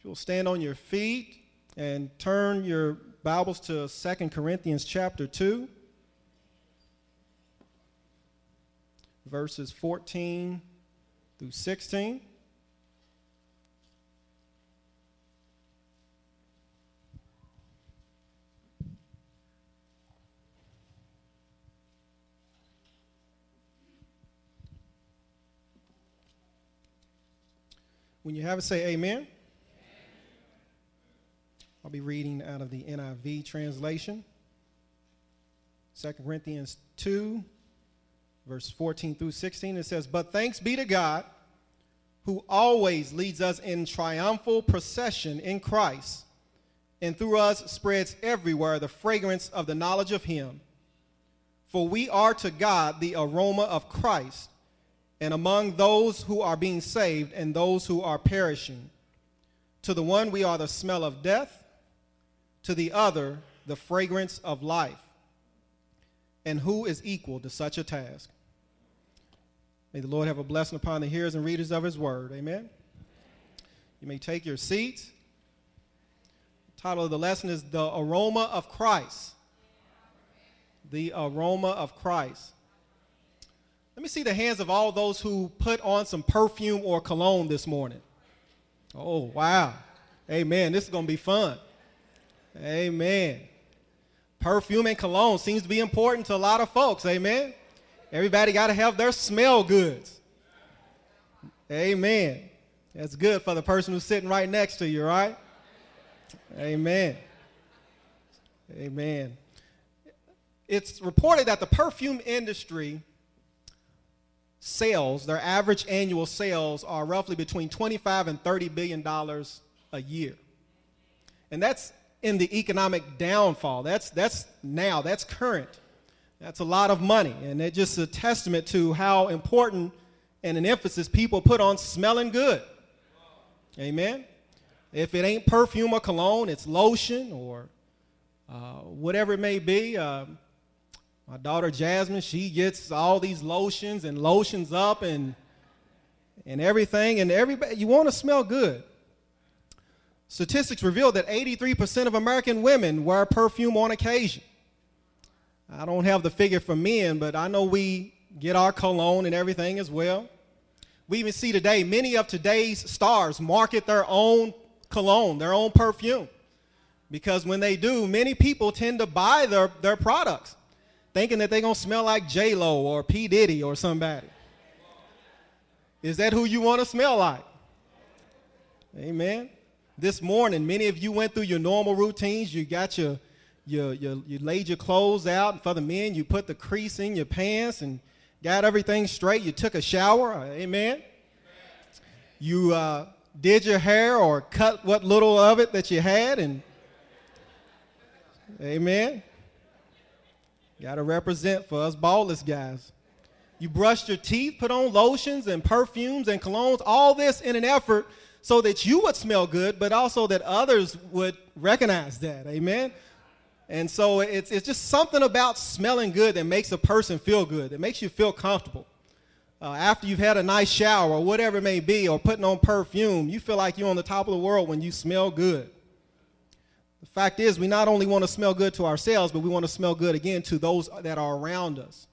If you'll stand on your feet and turn your Bibles to 2 Corinthians chapter 2, verses 14 through 16. When you have it, say amen. I'll be reading out of the NIV translation. 2 Corinthians 2, verse 14 through 16. It says, But thanks be to God who always leads us in triumphal procession in Christ, and through us spreads everywhere the fragrance of the knowledge of Him. For we are to God the aroma of Christ, and among those who are being saved and those who are perishing. To the one we are the smell of death to the other the fragrance of life. And who is equal to such a task? May the Lord have a blessing upon the hearers and readers of his word. Amen. You may take your seats. The title of the lesson is The Aroma of Christ. The Aroma of Christ. Let me see the hands of all those who put on some perfume or cologne this morning. Oh, wow. Amen. This is going to be fun. Amen. Perfume and cologne seems to be important to a lot of folks. Amen. Everybody got to have their smell goods. Amen. That's good for the person who's sitting right next to you, right? Amen. Amen. It's reported that the perfume industry sales, their average annual sales are roughly between 25 and 30 billion dollars a year. And that's in the economic downfall. That's, that's now, that's current. That's a lot of money. And it's just a testament to how important and an emphasis people put on smelling good. Amen. If it ain't perfume or cologne, it's lotion or uh, whatever it may be. Uh, my daughter Jasmine, she gets all these lotions and lotions up and and everything, and everybody you want to smell good. Statistics reveal that 83% of American women wear perfume on occasion. I don't have the figure for men, but I know we get our cologne and everything as well. We even see today many of today's stars market their own cologne, their own perfume. Because when they do, many people tend to buy their, their products thinking that they're going to smell like J-Lo or P. Diddy or somebody. Is that who you want to smell like? Amen this morning, many of you went through your normal routines. You got your, your, your, you laid your clothes out. And for the men, you put the crease in your pants and got everything straight. You took a shower. Amen. You uh, did your hair or cut what little of it that you had. And amen. Got to represent for us ballless guys. You brushed your teeth, put on lotions and perfumes and colognes, all this in an effort so that you would smell good, but also that others would recognize that. Amen. And so it's, it's just something about smelling good that makes a person feel good, that makes you feel comfortable. Uh, after you've had a nice shower or whatever it may be, or putting on perfume, you feel like you're on the top of the world when you smell good. The fact is, we not only want to smell good to ourselves, but we want to smell good again to those that are around us.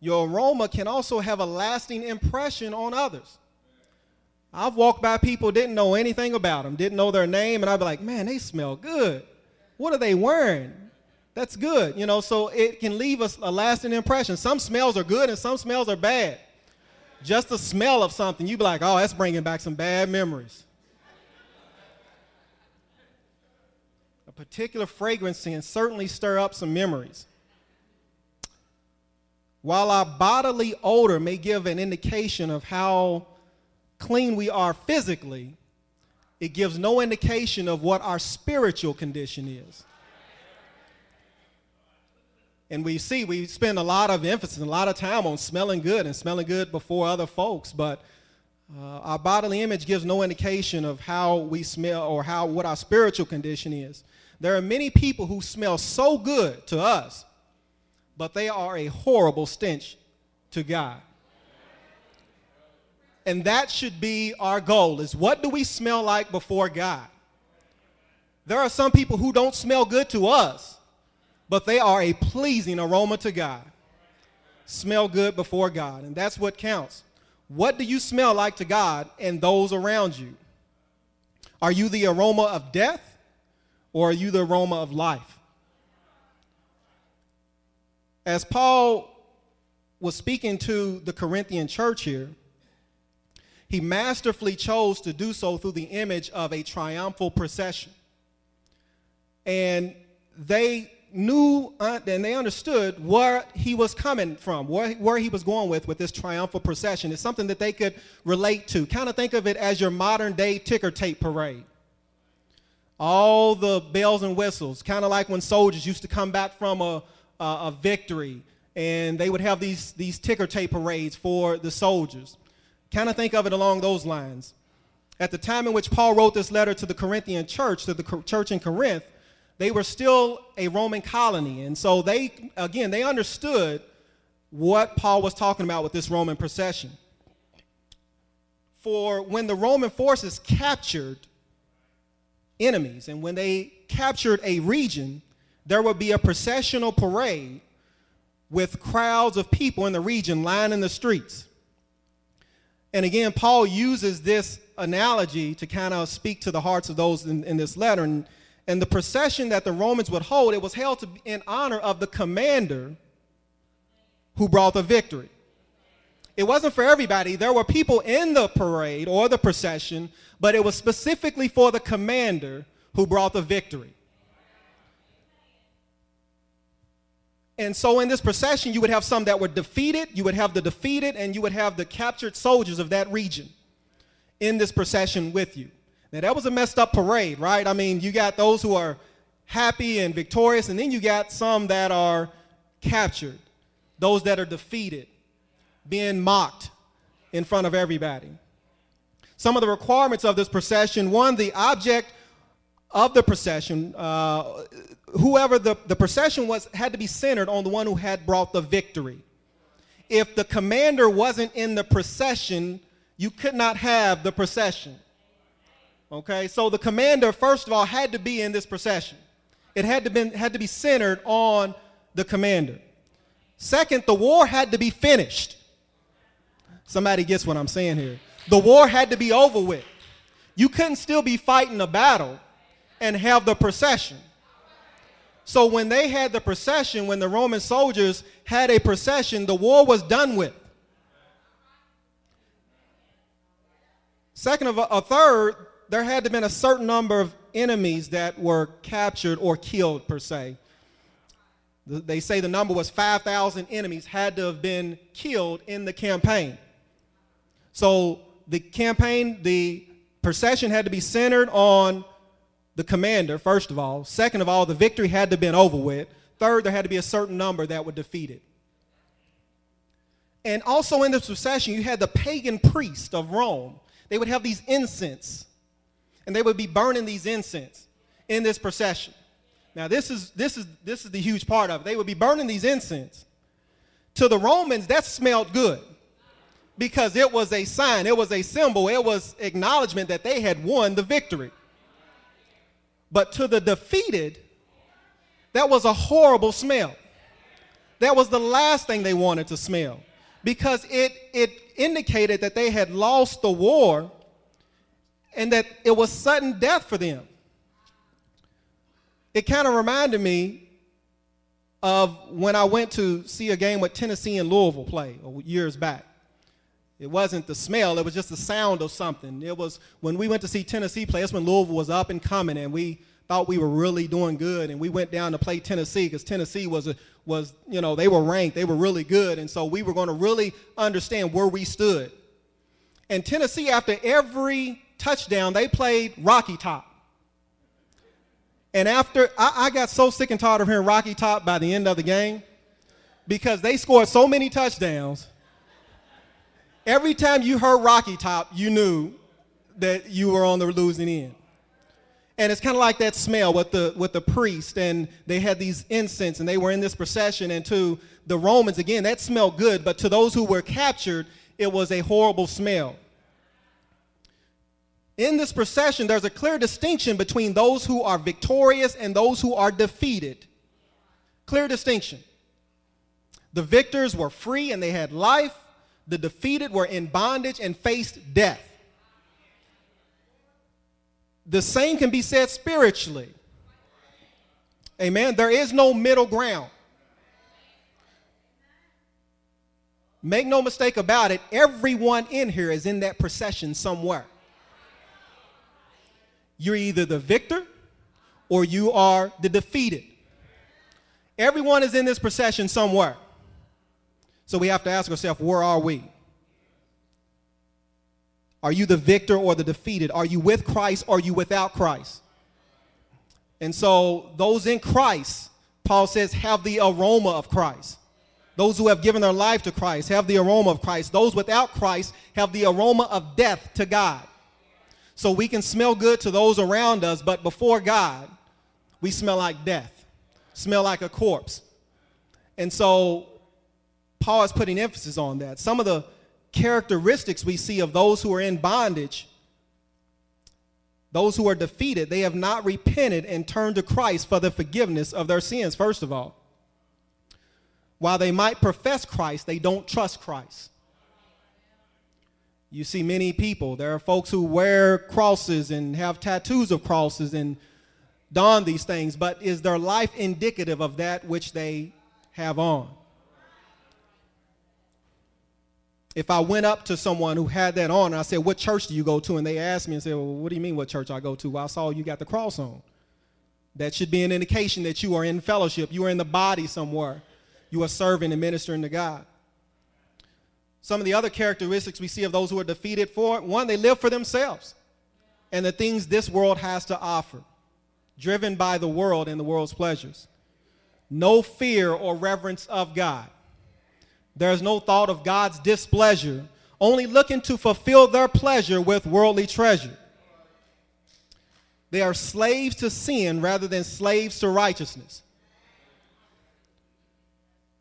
Your aroma can also have a lasting impression on others. I've walked by people, didn't know anything about them, didn't know their name, and I'd be like, man, they smell good. What are they wearing? That's good, you know, so it can leave us a lasting impression. Some smells are good and some smells are bad. Just the smell of something, you'd be like, oh, that's bringing back some bad memories. A particular fragrance can certainly stir up some memories. While our bodily odor may give an indication of how clean we are physically, it gives no indication of what our spiritual condition is. And we see, we spend a lot of emphasis, and a lot of time on smelling good and smelling good before other folks, but uh, our bodily image gives no indication of how we smell or how what our spiritual condition is. There are many people who smell so good to us, but they are a horrible stench to God. And that should be our goal is what do we smell like before God? There are some people who don't smell good to us, but they are a pleasing aroma to God. Smell good before God, and that's what counts. What do you smell like to God and those around you? Are you the aroma of death or are you the aroma of life? As Paul was speaking to the Corinthian church here, he masterfully chose to do so through the image of a triumphal procession. And they knew uh, and they understood where he was coming from, where, where he was going with with this triumphal procession. It's something that they could relate to. Kind of think of it as your modern day ticker tape parade. All the bells and whistles, kind of like when soldiers used to come back from a, a, a victory and they would have these, these ticker tape parades for the soldiers. Kind of think of it along those lines. At the time in which Paul wrote this letter to the Corinthian church, to the church in Corinth, they were still a Roman colony. And so they, again, they understood what Paul was talking about with this Roman procession. For when the Roman forces captured enemies and when they captured a region, there would be a processional parade with crowds of people in the region lining the streets. And again, Paul uses this analogy to kind of speak to the hearts of those in, in this letter. And and the procession that the Romans would hold, it was held to, in honor of the commander who brought the victory. It wasn't for everybody. There were people in the parade or the procession, but it was specifically for the commander who brought the victory. And so in this procession, you would have some that were defeated, you would have the defeated, and you would have the captured soldiers of that region in this procession with you. Now, that was a messed up parade, right? I mean, you got those who are happy and victorious, and then you got some that are captured, those that are defeated, being mocked in front of everybody. Some of the requirements of this procession one, the object of the procession, uh, whoever the, the procession was, had to be centered on the one who had brought the victory. If the commander wasn't in the procession, you could not have the procession. Okay, so the commander, first of all, had to be in this procession. It had to, been, had to be centered on the commander. Second, the war had to be finished. Somebody gets what I'm saying here. The war had to be over with. You couldn't still be fighting a battle and have the procession. So when they had the procession, when the Roman soldiers had a procession, the war was done with. Second of a, a third, there had to been a certain number of enemies that were captured or killed, per se. They say the number was 5,000 enemies had to have been killed in the campaign. So the campaign, the procession had to be centered on the commander, first of all. Second of all, the victory had to have been over with. Third, there had to be a certain number that were defeated. And also in this procession, you had the pagan priest of Rome. They would have these incense and they would be burning these incense in this procession. Now, this is, this is, this is the huge part of it. They would be burning these incense. To the Romans, that smelled good because it was a sign, it was a symbol, it was acknowledgement that they had won the victory. But to the defeated, that was a horrible smell. That was the last thing they wanted to smell because it, it indicated that they had lost the war and that it was sudden death for them. It kind of reminded me of when I went to see a game with Tennessee and Louisville play years back. It wasn't the smell, it was just the sound of something. It was when we went to see Tennessee play, that's when Louisville was up and coming, and we thought we were really doing good, and we went down to play Tennessee because Tennessee was, a, was, you know, they were ranked, they were really good, and so we were going to really understand where we stood. And Tennessee, after every touchdown, they played Rocky Top. And after, I, I, got so sick and tired of hearing Rocky Top by the end of the game because they scored so many touchdowns. Every time you heard Rocky Top, you knew that you were on the losing end. And it's kind of like that smell with the, with the priest, and they had these incense, and they were in this procession. And to the Romans, again, that smelled good, but to those who were captured, it was a horrible smell. In this procession, there's a clear distinction between those who are victorious and those who are defeated. Clear distinction. The victors were free and they had life. The defeated were in bondage and faced death. The same can be said spiritually. Amen. There is no middle ground. Make no mistake about it, everyone in here is in that procession somewhere. You're either the victor or you are the defeated. Everyone is in this procession somewhere. So we have to ask ourselves, where are we? Are you the victor or the defeated? Are you with Christ or are you without Christ? And so those in Christ, Paul says, have the aroma of Christ. Those who have given their life to Christ have the aroma of Christ. Those without Christ have the aroma of death to God. So we can smell good to those around us, but before God, we smell like death, smell like a corpse. And so Paul is putting emphasis on that. Some of the characteristics we see of those who are in bondage, those who are defeated, they have not repented and turned to Christ for the forgiveness of their sins, first of all. While they might profess Christ, they don't trust Christ. You see many people, there are folks who wear crosses and have tattoos of crosses and don these things, but is their life indicative of that which they have on? If I went up to someone who had that on and I said, What church do you go to? And they asked me and said, Well, what do you mean what church I go to? Well, I saw you got the cross on. That should be an indication that you are in fellowship, you are in the body somewhere, you are serving and ministering to God. Some of the other characteristics we see of those who are defeated for one, they live for themselves and the things this world has to offer, driven by the world and the world's pleasures. No fear or reverence of God. There is no thought of God's displeasure, only looking to fulfill their pleasure with worldly treasure. They are slaves to sin rather than slaves to righteousness.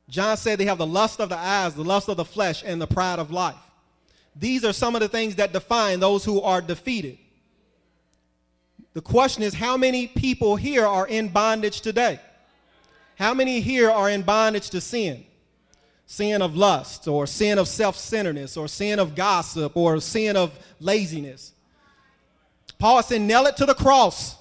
John said they have the lust of the eyes, the lust of the flesh, and the pride of life. These are some of the things that define those who are defeated. The question is how many people here are in bondage today? How many here are in bondage to sin? Sin of lust, or sin of self centeredness, or sin of gossip, or sin of laziness. Paul said, nail it to the cross.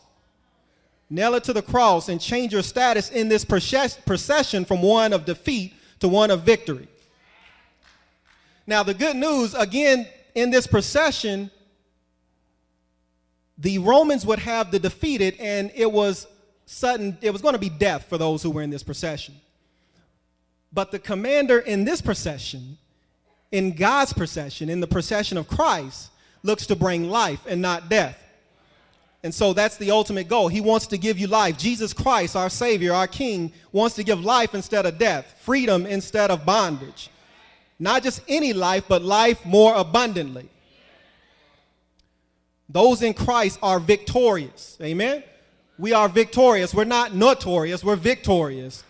Nail it to the cross and change your status in this procession from one of defeat to one of victory. Now, the good news, again, in this procession, the Romans would have the defeated, and it was sudden, it was going to be death for those who were in this procession. But the commander in this procession, in God's procession, in the procession of Christ, looks to bring life and not death. And so that's the ultimate goal. He wants to give you life. Jesus Christ, our Savior, our King, wants to give life instead of death, freedom instead of bondage. Not just any life, but life more abundantly. Those in Christ are victorious. Amen? We are victorious. We're not notorious, we're victorious.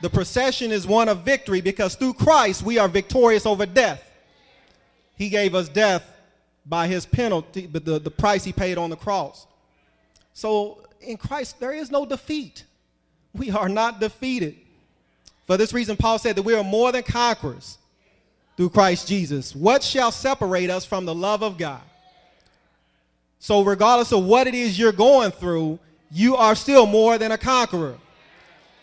The procession is one of victory because through Christ we are victorious over death. He gave us death by his penalty, but the, the price he paid on the cross. So in Christ, there is no defeat. We are not defeated. For this reason, Paul said that we are more than conquerors through Christ Jesus. What shall separate us from the love of God? So, regardless of what it is you're going through, you are still more than a conqueror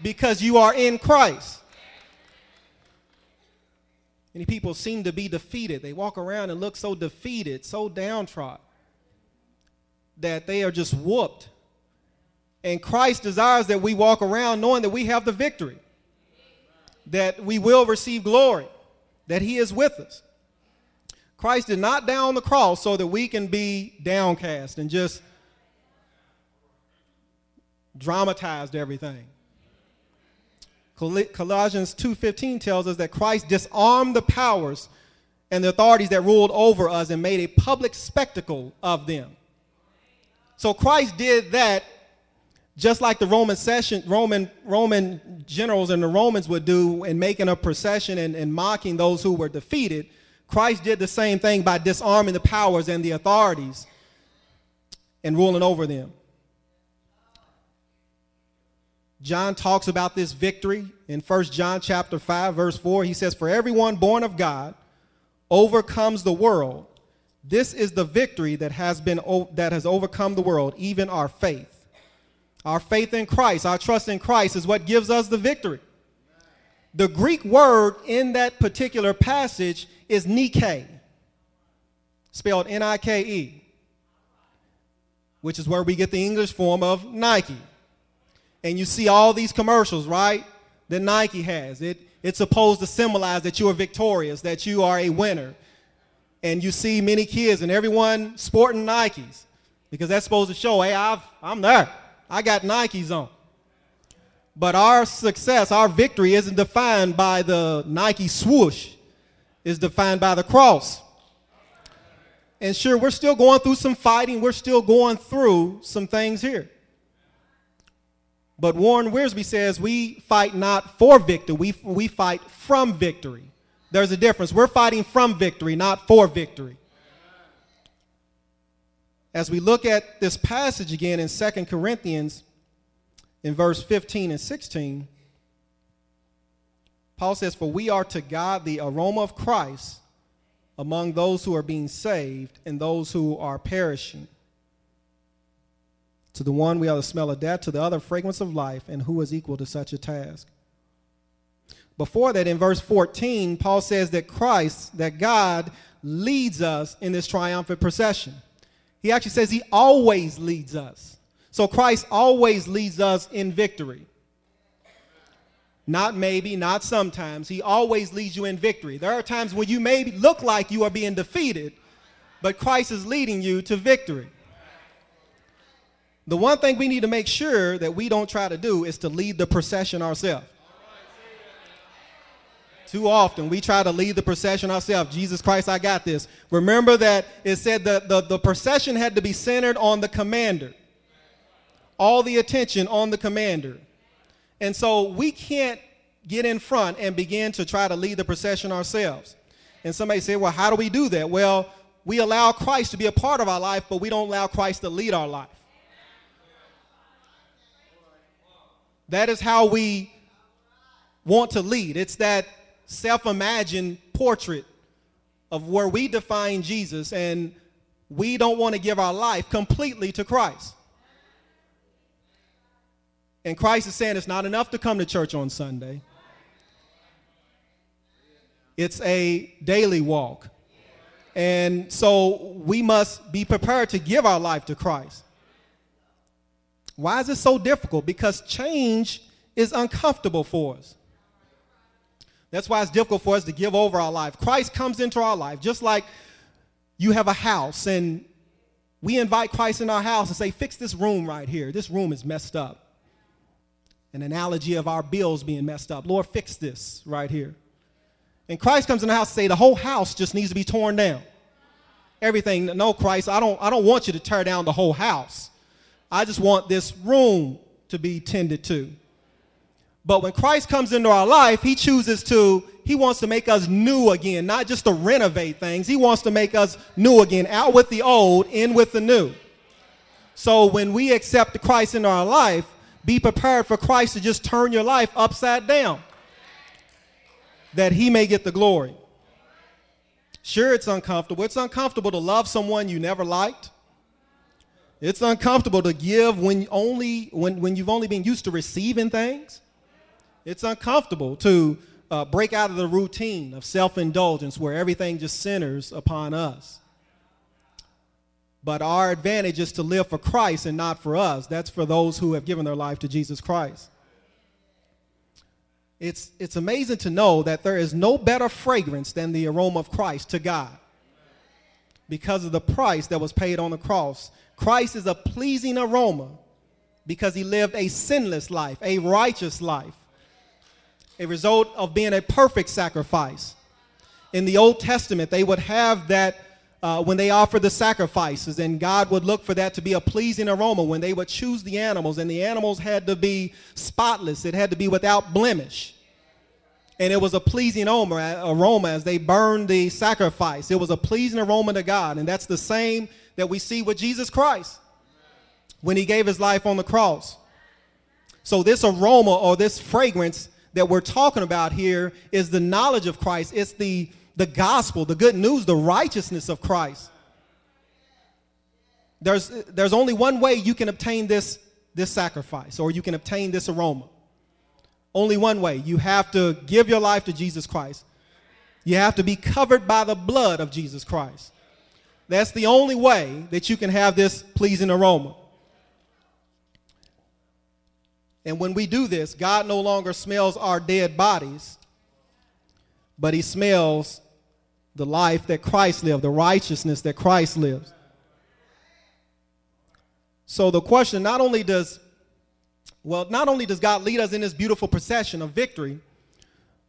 because you are in Christ. Many people seem to be defeated. They walk around and look so defeated, so downtrodden that they are just whooped. And Christ desires that we walk around knowing that we have the victory, that we will receive glory, that He is with us. Christ did not die on the cross so that we can be downcast and just dramatized everything. Colossians 2:15 tells us that Christ disarmed the powers and the authorities that ruled over us and made a public spectacle of them. So Christ did that just like the Roman session, Roman, Roman generals and the Romans would do in making a procession and, and mocking those who were defeated. Christ did the same thing by disarming the powers and the authorities and ruling over them. John talks about this victory in 1 John chapter 5 verse 4. He says, "For everyone born of God overcomes the world. This is the victory that has been that has overcome the world, even our faith. Our faith in Christ, our trust in Christ is what gives us the victory. The Greek word in that particular passage is Nike, spelled N I K E, which is where we get the English form of Nike and you see all these commercials, right? That Nike has. It, it's supposed to symbolize that you are victorious, that you are a winner. And you see many kids and everyone sporting Nikes because that's supposed to show, hey, I've, I'm there. I got Nikes on. But our success, our victory isn't defined by the Nike swoosh. It's defined by the cross. And sure, we're still going through some fighting. We're still going through some things here. But Warren Wiersbe says we fight not for victory, we, we fight from victory. There's a difference. We're fighting from victory, not for victory. As we look at this passage again in 2 Corinthians, in verse 15 and 16, Paul says, For we are to God the aroma of Christ among those who are being saved and those who are perishing. To the one we are the smell of death, to the other fragrance of life, and who is equal to such a task? Before that, in verse 14, Paul says that Christ, that God leads us in this triumphant procession. He actually says he always leads us. So Christ always leads us in victory. Not maybe, not sometimes. He always leads you in victory. There are times when you may look like you are being defeated, but Christ is leading you to victory. The one thing we need to make sure that we don't try to do is to lead the procession ourselves. Too often we try to lead the procession ourselves. Jesus Christ, I got this. Remember that it said that the, the procession had to be centered on the commander, all the attention on the commander. And so we can't get in front and begin to try to lead the procession ourselves. And somebody said, well, how do we do that? Well, we allow Christ to be a part of our life, but we don't allow Christ to lead our life. That is how we want to lead. It's that self imagined portrait of where we define Jesus, and we don't want to give our life completely to Christ. And Christ is saying it's not enough to come to church on Sunday. It's a daily walk. And so we must be prepared to give our life to Christ. Why is it so difficult? Because change is uncomfortable for us. That's why it's difficult for us to give over our life. Christ comes into our life just like you have a house and we invite Christ in our house and say, Fix this room right here. This room is messed up. An analogy of our bills being messed up. Lord, fix this right here. And Christ comes in the house and say, The whole house just needs to be torn down. Everything. No, Christ, I don't, I don't want you to tear down the whole house. I just want this room to be tended to. But when Christ comes into our life, he chooses to, he wants to make us new again, not just to renovate things. He wants to make us new again, out with the old, in with the new. So when we accept Christ into our life, be prepared for Christ to just turn your life upside down, that he may get the glory. Sure, it's uncomfortable. It's uncomfortable to love someone you never liked. It's uncomfortable to give when only when, when you've only been used to receiving things. It's uncomfortable to uh, break out of the routine of self-indulgence where everything just centers upon us. But our advantage is to live for Christ and not for us. That's for those who have given their life to Jesus Christ. It's, it's amazing to know that there is no better fragrance than the aroma of Christ to God because of the price that was paid on the cross Christ is a pleasing aroma because he lived a sinless life, a righteous life, a result of being a perfect sacrifice. In the Old Testament, they would have that uh, when they offered the sacrifices, and God would look for that to be a pleasing aroma when they would choose the animals, and the animals had to be spotless, it had to be without blemish. And it was a pleasing aroma, as they burned the sacrifice. It was a pleasing aroma to God, and that's the same that we see with Jesus Christ. when he gave his life on the cross. So, this aroma or this fragrance that we're talking about here is the knowledge of Christ. It's the, the gospel, the good news, the righteousness of Christ. There's, there's only one way you can obtain this, this sacrifice or you can obtain this aroma. Only one way. You have to give your life to Jesus Christ. You have to be covered by the blood of Jesus Christ. That's the only way that you can have this pleasing aroma. And when we do this, God no longer smells our dead bodies, but He smells the life that Christ lived, the righteousness that Christ lives. So the question not only does well, not only does God lead us in this beautiful procession of victory,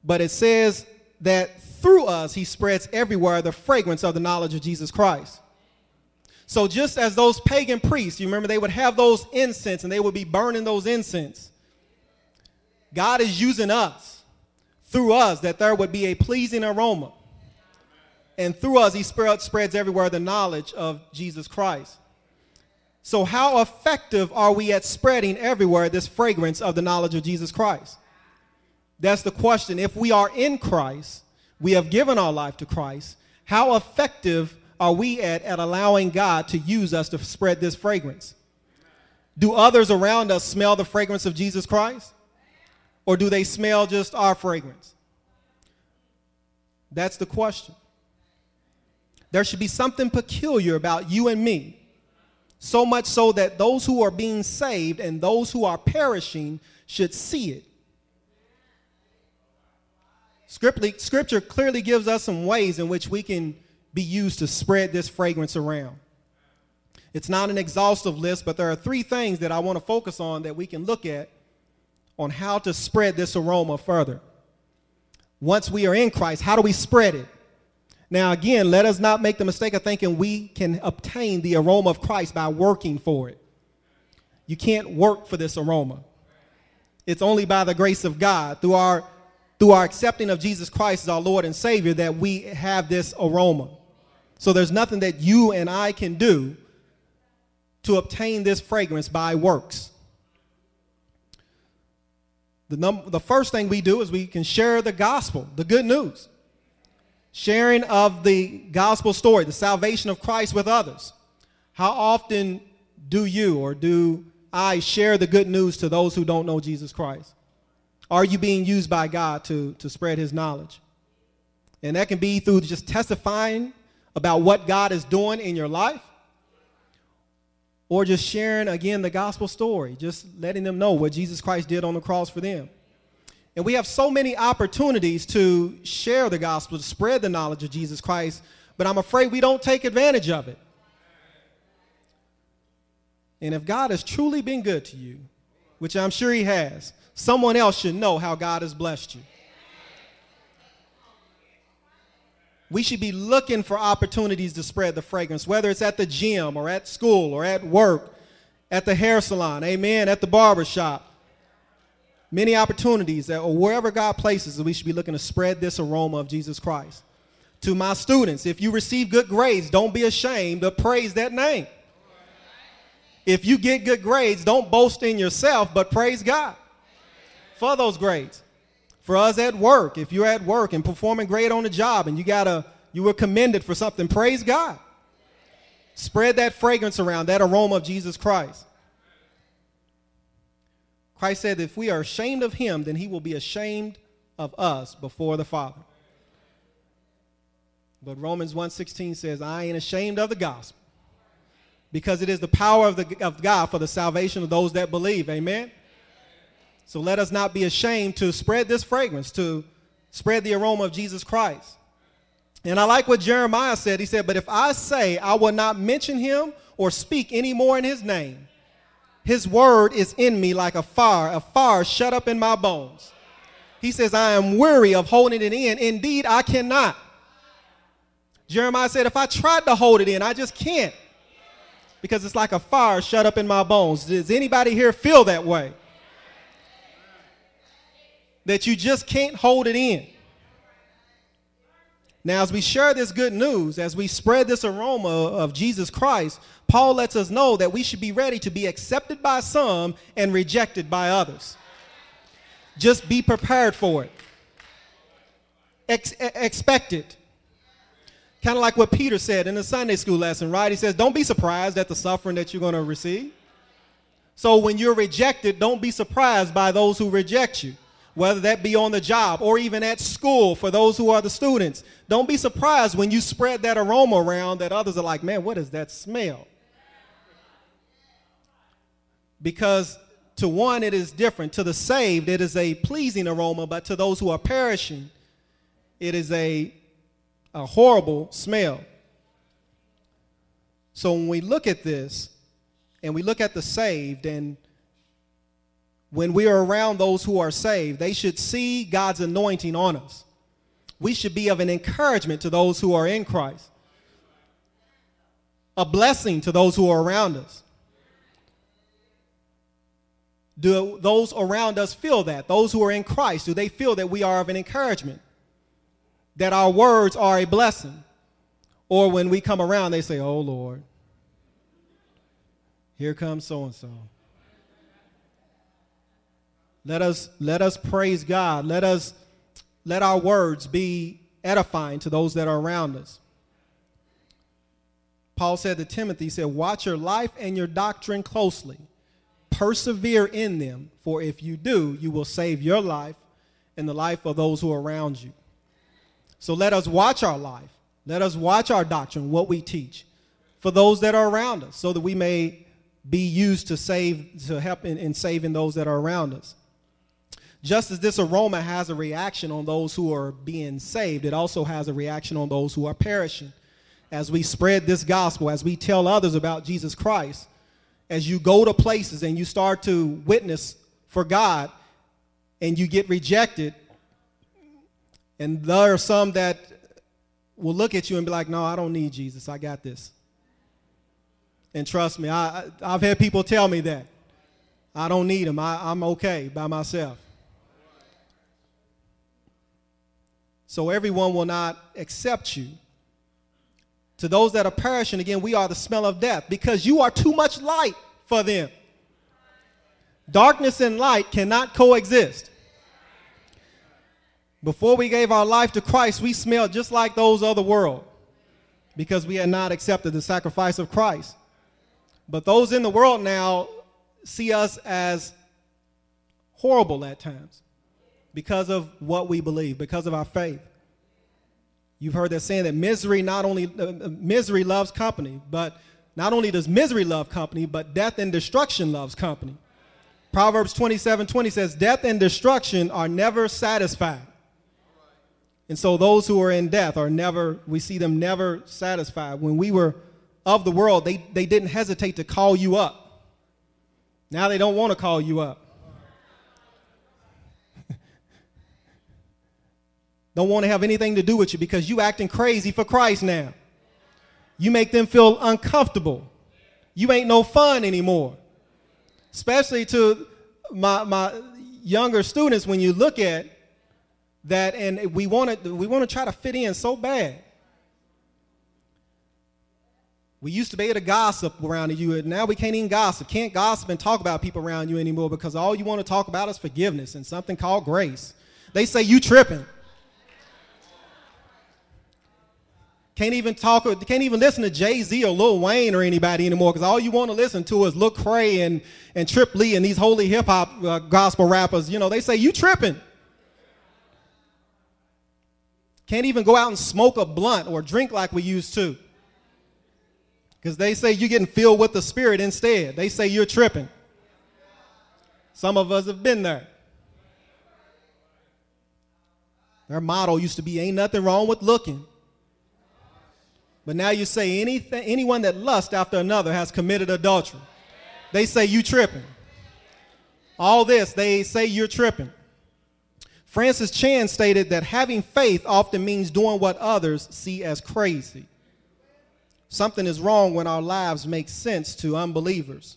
but it says that through us he spreads everywhere the fragrance of the knowledge of Jesus Christ. So just as those pagan priests, you remember they would have those incense and they would be burning those incense. God is using us through us that there would be a pleasing aroma. And through us, he spreads everywhere the knowledge of Jesus Christ. So, how effective are we at spreading everywhere this fragrance of the knowledge of Jesus Christ? That's the question. If we are in Christ, we have given our life to Christ, how effective are we at, at allowing God to use us to spread this fragrance? Do others around us smell the fragrance of Jesus Christ? Or do they smell just our fragrance? That's the question. There should be something peculiar about you and me so much so that those who are being saved and those who are perishing should see it. Scripture clearly gives us some ways in which we can be used to spread this fragrance around. It's not an exhaustive list, but there are three things that I want to focus on that we can look at on how to spread this aroma further. Once we are in Christ, how do we spread it? Now, again, let us not make the mistake of thinking we can obtain the aroma of Christ by working for it. You can't work for this aroma. It's only by the grace of God, through our, through our accepting of Jesus Christ as our Lord and Savior, that we have this aroma. So there's nothing that you and I can do to obtain this fragrance by works. The, num- the first thing we do is we can share the gospel, the good news sharing of the gospel story, the salvation of Christ with others. How often do you or do I share the good news to those who don't know Jesus Christ? Are you being used by God to, to spread his knowledge? And that can be through just testifying about what God is doing in your life, or just sharing again the gospel story, just letting them know what Jesus Christ did on the cross for them. And we have so many opportunities to share the gospel, to spread the knowledge of Jesus Christ, but I'm afraid we don't take advantage of it. And if God has truly been good to you, which I'm sure He has, someone else should know how God has blessed you. We should be looking for opportunities to spread the fragrance, whether it's at the gym or at school or at work, at the hair salon, amen, at the barber shop many opportunities that, or wherever God places, we should be looking to spread this aroma of Jesus Christ. To my students, if you receive good grades, don't be ashamed to praise that name. If you get good grades, don't boast in yourself, but praise God for those grades. For us at work, if you're at work and performing great on the job and you got a you were commended for something, praise God. Spread that fragrance around, that aroma of Jesus Christ. Christ said, if we are ashamed of him, then he will be ashamed of us before the Father. But Romans 1.16 says, I ain't ashamed of the gospel because it is the power of, the, of God for the salvation of those that believe. Amen? So let us not be ashamed to spread this fragrance, to spread the aroma of Jesus Christ. And I like what Jeremiah said. He said, But if I say I will not mention him or speak any more in his name, his word is in me like a fire, a fire shut up in my bones. He says, I am weary of holding it in. Indeed, I cannot. Jeremiah said, if I tried to hold it in, I just can't. Because it's like a fire shut up in my bones. Does anybody here feel that way? That you just can't hold it in. Now, as we share this good news, as we spread this aroma of Jesus Christ, Paul lets us know that we should be ready to be accepted by some and rejected by others. Just be prepared for it. Ex- expect it. Kind of like what Peter said in the Sunday school lesson, right? He says, Don't be surprised at the suffering that you're going to receive. So when you're rejected, don't be surprised by those who reject you whether that be on the job or even at school for those who are the students. Don't be surprised when you spread that aroma around that others are like, man, what is that smell? Because to one, it is different. To the saved, it is a pleasing aroma, but to those who are perishing, it is a, a horrible smell. So when we look at this and we look at the saved and when we are around those who are saved, they should see God's anointing on us. We should be of an encouragement to those who are in Christ, a blessing to those who are around us. Do those around us feel that? Those who are in Christ, do they feel that we are of an encouragement? That our words are a blessing? Or when we come around, they say, Oh Lord, here comes so and so. Let us, let us praise God. Let us let our words be edifying to those that are around us. Paul said to Timothy, he said, Watch your life and your doctrine closely. Persevere in them, for if you do, you will save your life and the life of those who are around you. So let us watch our life. Let us watch our doctrine, what we teach, for those that are around us, so that we may be used to save, to help in, in saving those that are around us. Just as this aroma has a reaction on those who are being saved, it also has a reaction on those who are perishing. As we spread this gospel, as we tell others about Jesus Christ, as you go to places and you start to witness for God and you get rejected, and there are some that will look at you and be like, No, I don't need Jesus. I got this. And trust me, I, I've had people tell me that. I don't need him. I, I'm okay by myself. So everyone will not accept you. To those that are perishing, again, we are the smell of death because you are too much light for them. Darkness and light cannot coexist. Before we gave our life to Christ, we smelled just like those of the world because we had not accepted the sacrifice of Christ. But those in the world now see us as horrible at times because of what we believe, because of our faith. You've heard that saying that misery not only uh, uh, misery loves company, but not only does misery love company, but death and destruction loves company. Proverbs 27 20 says, Death and destruction are never satisfied. And so those who are in death are never, we see them never satisfied. When we were of the world, they, they didn't hesitate to call you up. Now they don't want to call you up. Don't want to have anything to do with you because you acting crazy for Christ now. You make them feel uncomfortable. You ain't no fun anymore. Especially to my, my younger students when you look at that and we want to we want to try to fit in so bad. We used to be able to gossip around you, and now we can't even gossip. Can't gossip and talk about people around you anymore because all you want to talk about is forgiveness and something called grace. They say you tripping. Can't even talk, or can't even listen to Jay Z or Lil Wayne or anybody anymore because all you want to listen to is Lecrae and, and Trip Lee and these holy hip hop uh, gospel rappers. You know, they say, You tripping. Can't even go out and smoke a blunt or drink like we used to because they say you're getting filled with the Spirit instead. They say you're tripping. Some of us have been there. Their motto used to be, Ain't nothing wrong with looking. But now you say anything, anyone that lusts after another has committed adultery. They say you tripping. All this, they say you're tripping. Francis Chan stated that having faith often means doing what others see as crazy. Something is wrong when our lives make sense to unbelievers.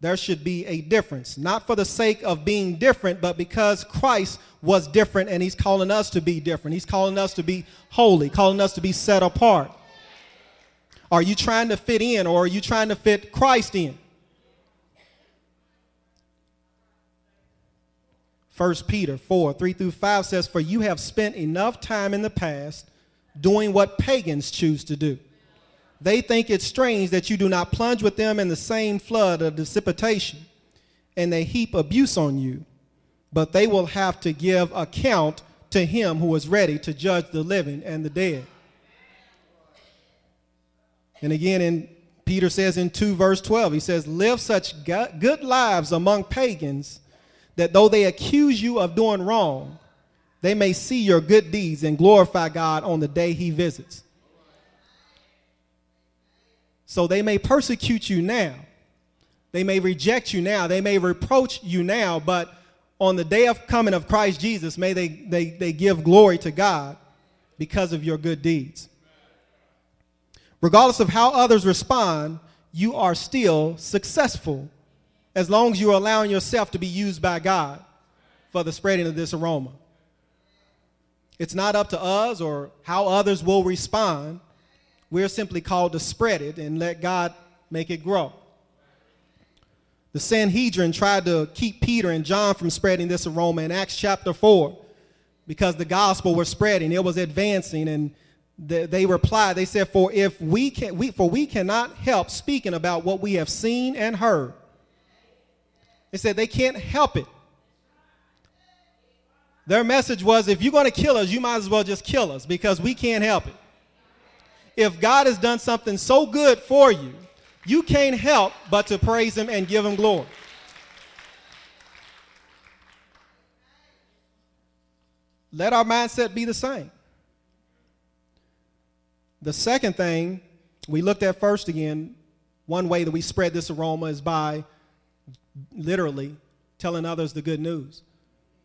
there should be a difference, not for the sake of being different, but because Christ was different and he's calling us to be different. He's calling us to be holy, calling us to be set apart. Are you trying to fit in or are you trying to fit Christ in? 1 Peter 4 3 through 5 says, For you have spent enough time in the past doing what pagans choose to do. They think it strange that you do not plunge with them in the same flood of dissipation, and they heap abuse on you. But they will have to give account to him who is ready to judge the living and the dead. And again, in Peter says in 2 verse 12, he says, Live such good lives among pagans that though they accuse you of doing wrong, they may see your good deeds and glorify God on the day he visits. So they may persecute you now. They may reject you now. They may reproach you now, but on the day of coming of Christ Jesus, may they, they, they give glory to God because of your good deeds. Regardless of how others respond, you are still successful as long as you're allowing yourself to be used by God for the spreading of this aroma. It's not up to us or how others will respond. We're simply called to spread it and let God make it grow. The Sanhedrin tried to keep Peter and John from spreading this aroma in Acts chapter 4 because the gospel was spreading, it was advancing, and they replied, they said, For if we can we for we cannot help speaking about what we have seen and heard. They said they can't help it. Their message was if you're going to kill us, you might as well just kill us because we can't help it. If God has done something so good for you, you can't help but to praise Him and give Him glory. Let our mindset be the same. The second thing we looked at first again, one way that we spread this aroma is by literally telling others the good news.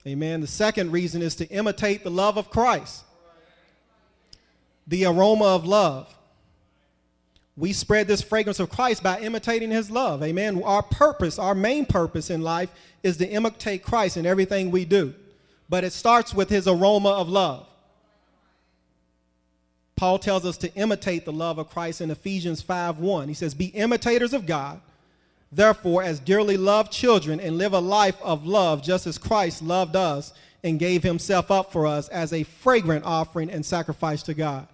Amen. The second reason is to imitate the love of Christ, the aroma of love. We spread this fragrance of Christ by imitating his love. Amen. Our purpose, our main purpose in life is to imitate Christ in everything we do. But it starts with his aroma of love. Paul tells us to imitate the love of Christ in Ephesians 5:1. He says, "Be imitators of God Therefore, as dearly loved children, and live a life of love just as Christ loved us and gave himself up for us as a fragrant offering and sacrifice to God.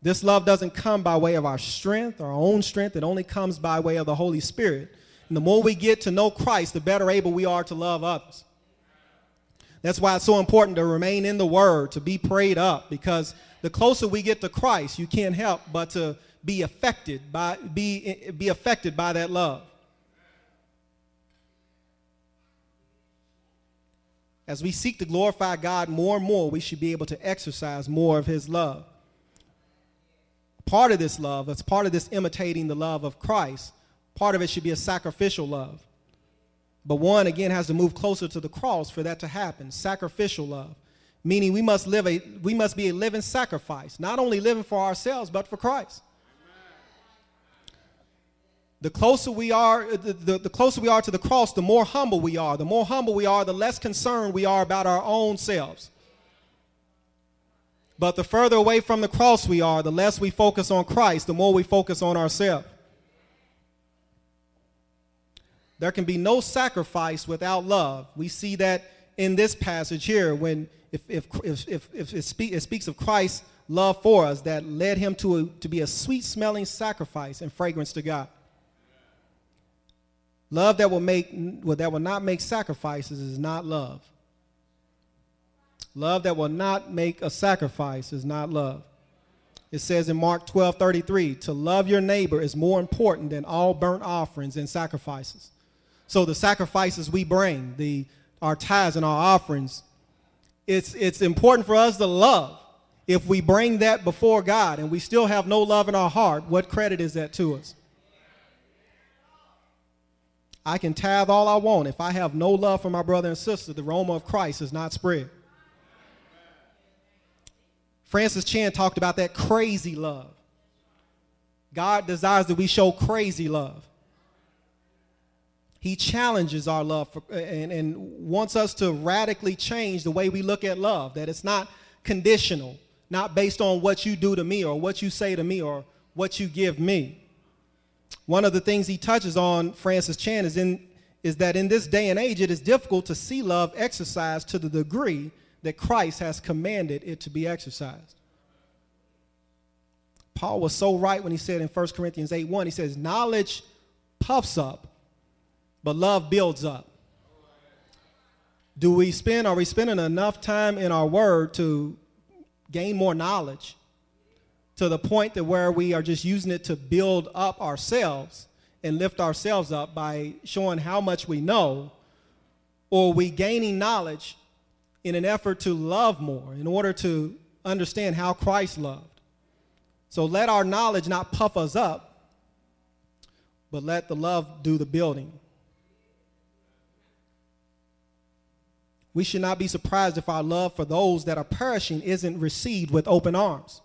This love doesn't come by way of our strength, our own strength. It only comes by way of the Holy Spirit. And the more we get to know Christ, the better able we are to love others. That's why it's so important to remain in the Word, to be prayed up, because the closer we get to Christ, you can't help but to be affected by be, be affected by that love. As we seek to glorify God more and more, we should be able to exercise more of his love. Part of this love, as part of this imitating the love of Christ, part of it should be a sacrificial love. But one, again, has to move closer to the cross for that to happen. Sacrificial love. Meaning we must live a we must be a living sacrifice, not only living for ourselves, but for Christ. The closer we are, uh, the, the, the, closer we are to the cross, the more humble we are. The more humble we are, the less concerned we are about our own selves. But the further away from the cross we are, the less we focus on Christ, the more we focus on ourselves. There can be no sacrifice without love. We see that in this passage here when if, if, if, if, it, speak, it speaks of Christ's love for us that led him to, a, to be a sweet smelling sacrifice and fragrance to God. Love that will make well, that will not make sacrifices is not love. Love that will not make a sacrifice is not love. It says in Mark 12 33, to love your neighbor is more important than all burnt offerings and sacrifices. So the sacrifices we bring, the our tithes and our offerings, it's it's important for us to love. If we bring that before God and we still have no love in our heart, what credit is that to us? I can tithe all I want. If I have no love for my brother and sister, the aroma of Christ is not spread. Francis Chan talked about that crazy love. God desires that we show crazy love. He challenges our love for, and, and wants us to radically change the way we look at love, that it's not conditional, not based on what you do to me or what you say to me or what you give me. One of the things he touches on, Francis Chan, is, in, is that in this day and age, it is difficult to see love exercised to the degree that Christ has commanded it to be exercised. Paul was so right when he said in 1 Corinthians 8 1, he says, Knowledge puffs up, but love builds up. Do we spend, are we spending enough time in our word to gain more knowledge to the point that where we are just using it to build up ourselves and lift ourselves up by showing how much we know? Or we gaining knowledge in an effort to love more in order to understand how Christ loved? So let our knowledge not puff us up, but let the love do the building. We should not be surprised if our love for those that are perishing isn't received with open arms.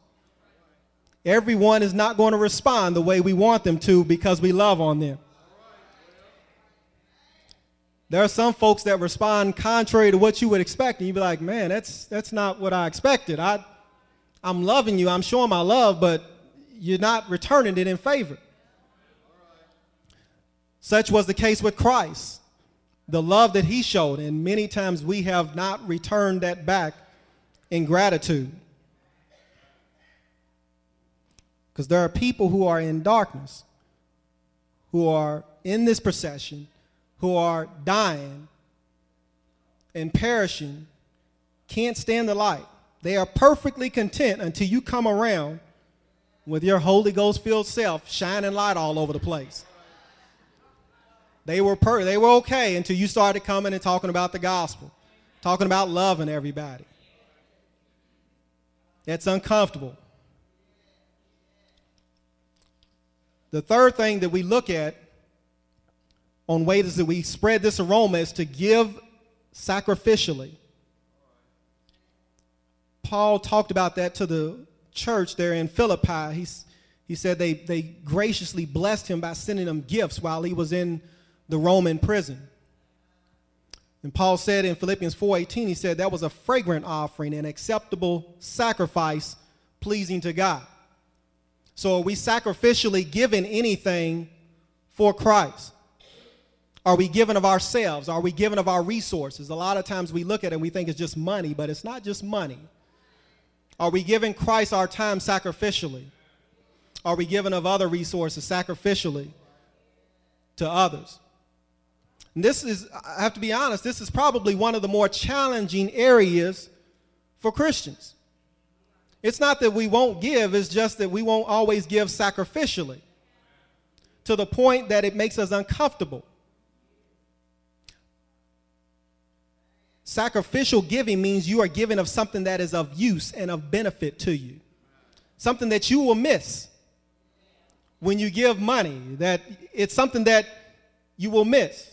Everyone is not going to respond the way we want them to because we love on them. There are some folks that respond contrary to what you would expect, and you'd be like, man, that's, that's not what I expected. I, I'm loving you, I'm showing my love, but you're not returning it in favor. Such was the case with Christ. The love that he showed, and many times we have not returned that back in gratitude. Because there are people who are in darkness, who are in this procession, who are dying and perishing, can't stand the light. They are perfectly content until you come around with your Holy Ghost filled self shining light all over the place. They were, per- they were okay until you started coming and talking about the gospel, talking about loving everybody. It's uncomfortable. The third thing that we look at on ways that we spread this aroma is to give sacrificially. Paul talked about that to the church there in Philippi. He's, he said they, they graciously blessed him by sending him gifts while he was in the Roman prison. And Paul said in Philippians 4:18, he said that was a fragrant offering, an acceptable sacrifice pleasing to God. So are we sacrificially giving anything for Christ? Are we giving of ourselves? Are we giving of our resources? A lot of times we look at it and we think it's just money, but it's not just money. Are we giving Christ our time sacrificially? Are we giving of other resources sacrificially to others? And this is, I have to be honest, this is probably one of the more challenging areas for Christians. It's not that we won't give, it's just that we won't always give sacrificially to the point that it makes us uncomfortable. Sacrificial giving means you are giving of something that is of use and of benefit to you, something that you will miss when you give money, that it's something that you will miss.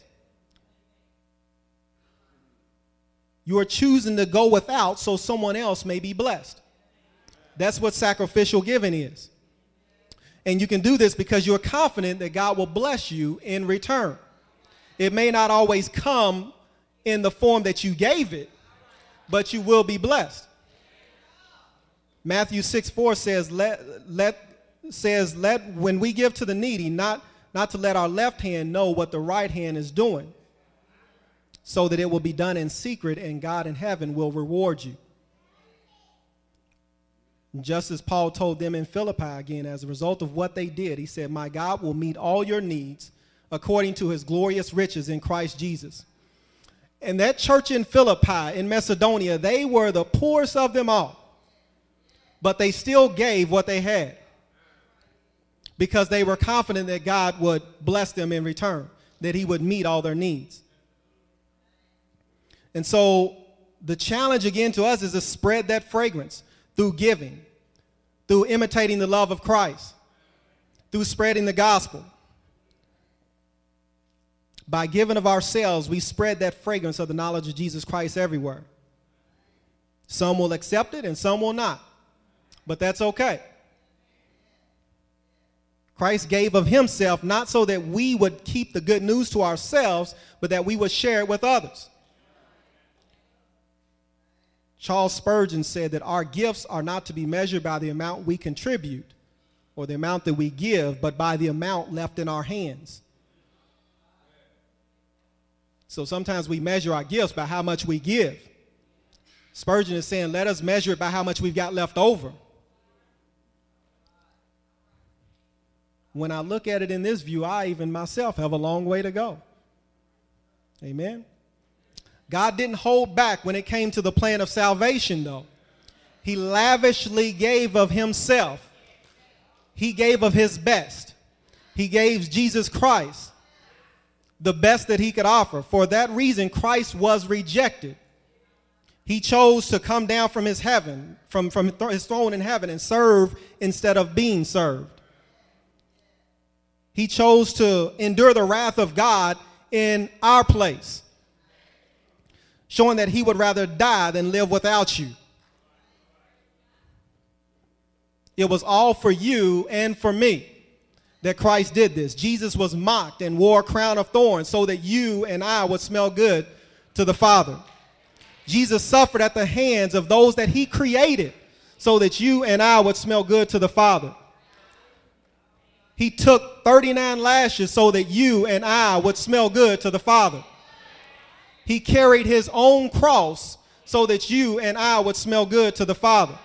You are choosing to go without so someone else may be blessed. That's what sacrificial giving is. And you can do this because you're confident that God will bless you in return. It may not always come in the form that you gave it, but you will be blessed. Matthew 6 4 says, let, let, says, let when we give to the needy, not, not to let our left hand know what the right hand is doing, so that it will be done in secret and God in heaven will reward you. Just as Paul told them in Philippi again, as a result of what they did, he said, My God will meet all your needs according to his glorious riches in Christ Jesus. And that church in Philippi, in Macedonia, they were the poorest of them all. But they still gave what they had because they were confident that God would bless them in return, that He would meet all their needs. And so the challenge again to us is to spread that fragrance through giving, through imitating the love of Christ, through spreading the gospel. By giving of ourselves, we spread that fragrance of the knowledge of Jesus Christ everywhere. Some will accept it and some will not, but that's okay. Christ gave of himself not so that we would keep the good news to ourselves, but that we would share it with others. Charles Spurgeon said that our gifts are not to be measured by the amount we contribute or the amount that we give, but by the amount left in our hands. So sometimes we measure our gifts by how much we give. Spurgeon is saying, let us measure it by how much we've got left over. When I look at it in this view, I even myself have a long way to go. Amen. God didn't hold back when it came to the plan of salvation, though. He lavishly gave of himself. He gave of his best. He gave Jesus Christ the best that he could offer. For that reason, Christ was rejected. He chose to come down from his heaven, from, from his throne in heaven, and serve instead of being served. He chose to endure the wrath of God in our place showing that he would rather die than live without you. It was all for you and for me that Christ did this. Jesus was mocked and wore a crown of thorns so that you and I would smell good to the Father. Jesus suffered at the hands of those that he created so that you and I would smell good to the Father. He took 39 lashes so that you and I would smell good to the Father. He carried his own cross so that you and I would smell good to the Father.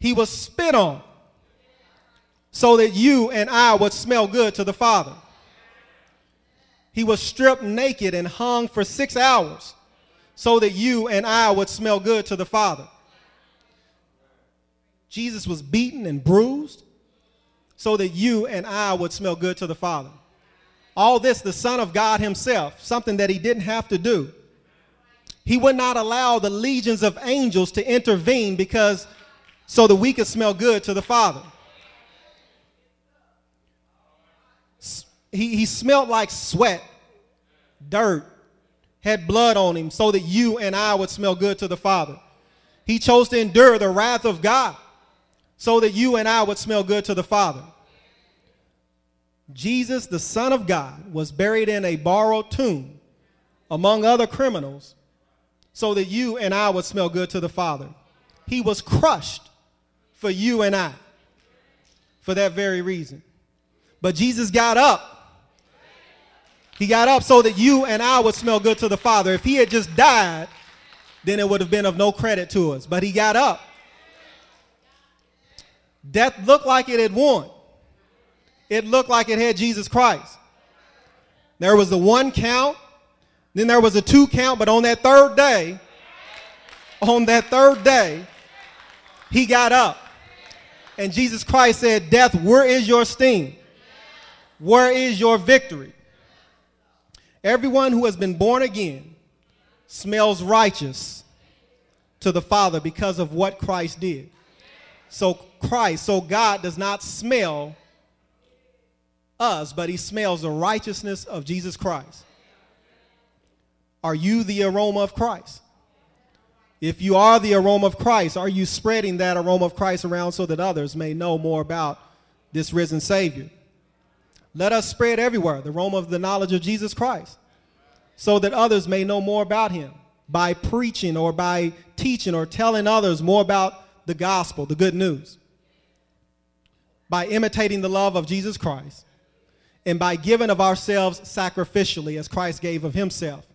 He was spit on so that you and I would smell good to the Father. He was stripped naked and hung for six hours so that you and I would smell good to the Father. Jesus was beaten and bruised so that you and I would smell good to the Father. All this, the Son of God Himself, something that He didn't have to do. He would not allow the legions of angels to intervene because so that we could smell good to the Father. He, he smelled like sweat, dirt, had blood on him so that you and I would smell good to the Father. He chose to endure the wrath of God so that you and I would smell good to the Father. Jesus, the Son of God, was buried in a borrowed tomb among other criminals so that you and I would smell good to the Father. He was crushed for you and I for that very reason. But Jesus got up. He got up so that you and I would smell good to the Father. If he had just died, then it would have been of no credit to us. But he got up. Death looked like it had won it looked like it had Jesus Christ. There was the one count, then there was a two count, but on that third day, on that third day, he got up. And Jesus Christ said, Death, where is your sting? Where is your victory? Everyone who has been born again smells righteous to the Father because of what Christ did. So Christ, so God does not smell us, but he smells the righteousness of Jesus Christ. Are you the aroma of Christ? If you are the aroma of Christ, are you spreading that aroma of Christ around so that others may know more about this risen Savior? Let us spread everywhere the aroma of the knowledge of Jesus Christ so that others may know more about him by preaching or by teaching or telling others more about the gospel, the good news. By imitating the love of Jesus Christ and by giving of ourselves sacrificially as Christ gave of himself.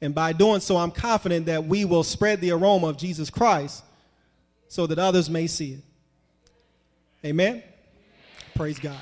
And by doing so, I'm confident that we will spread the aroma of Jesus Christ so that others may see it. Amen? Praise God.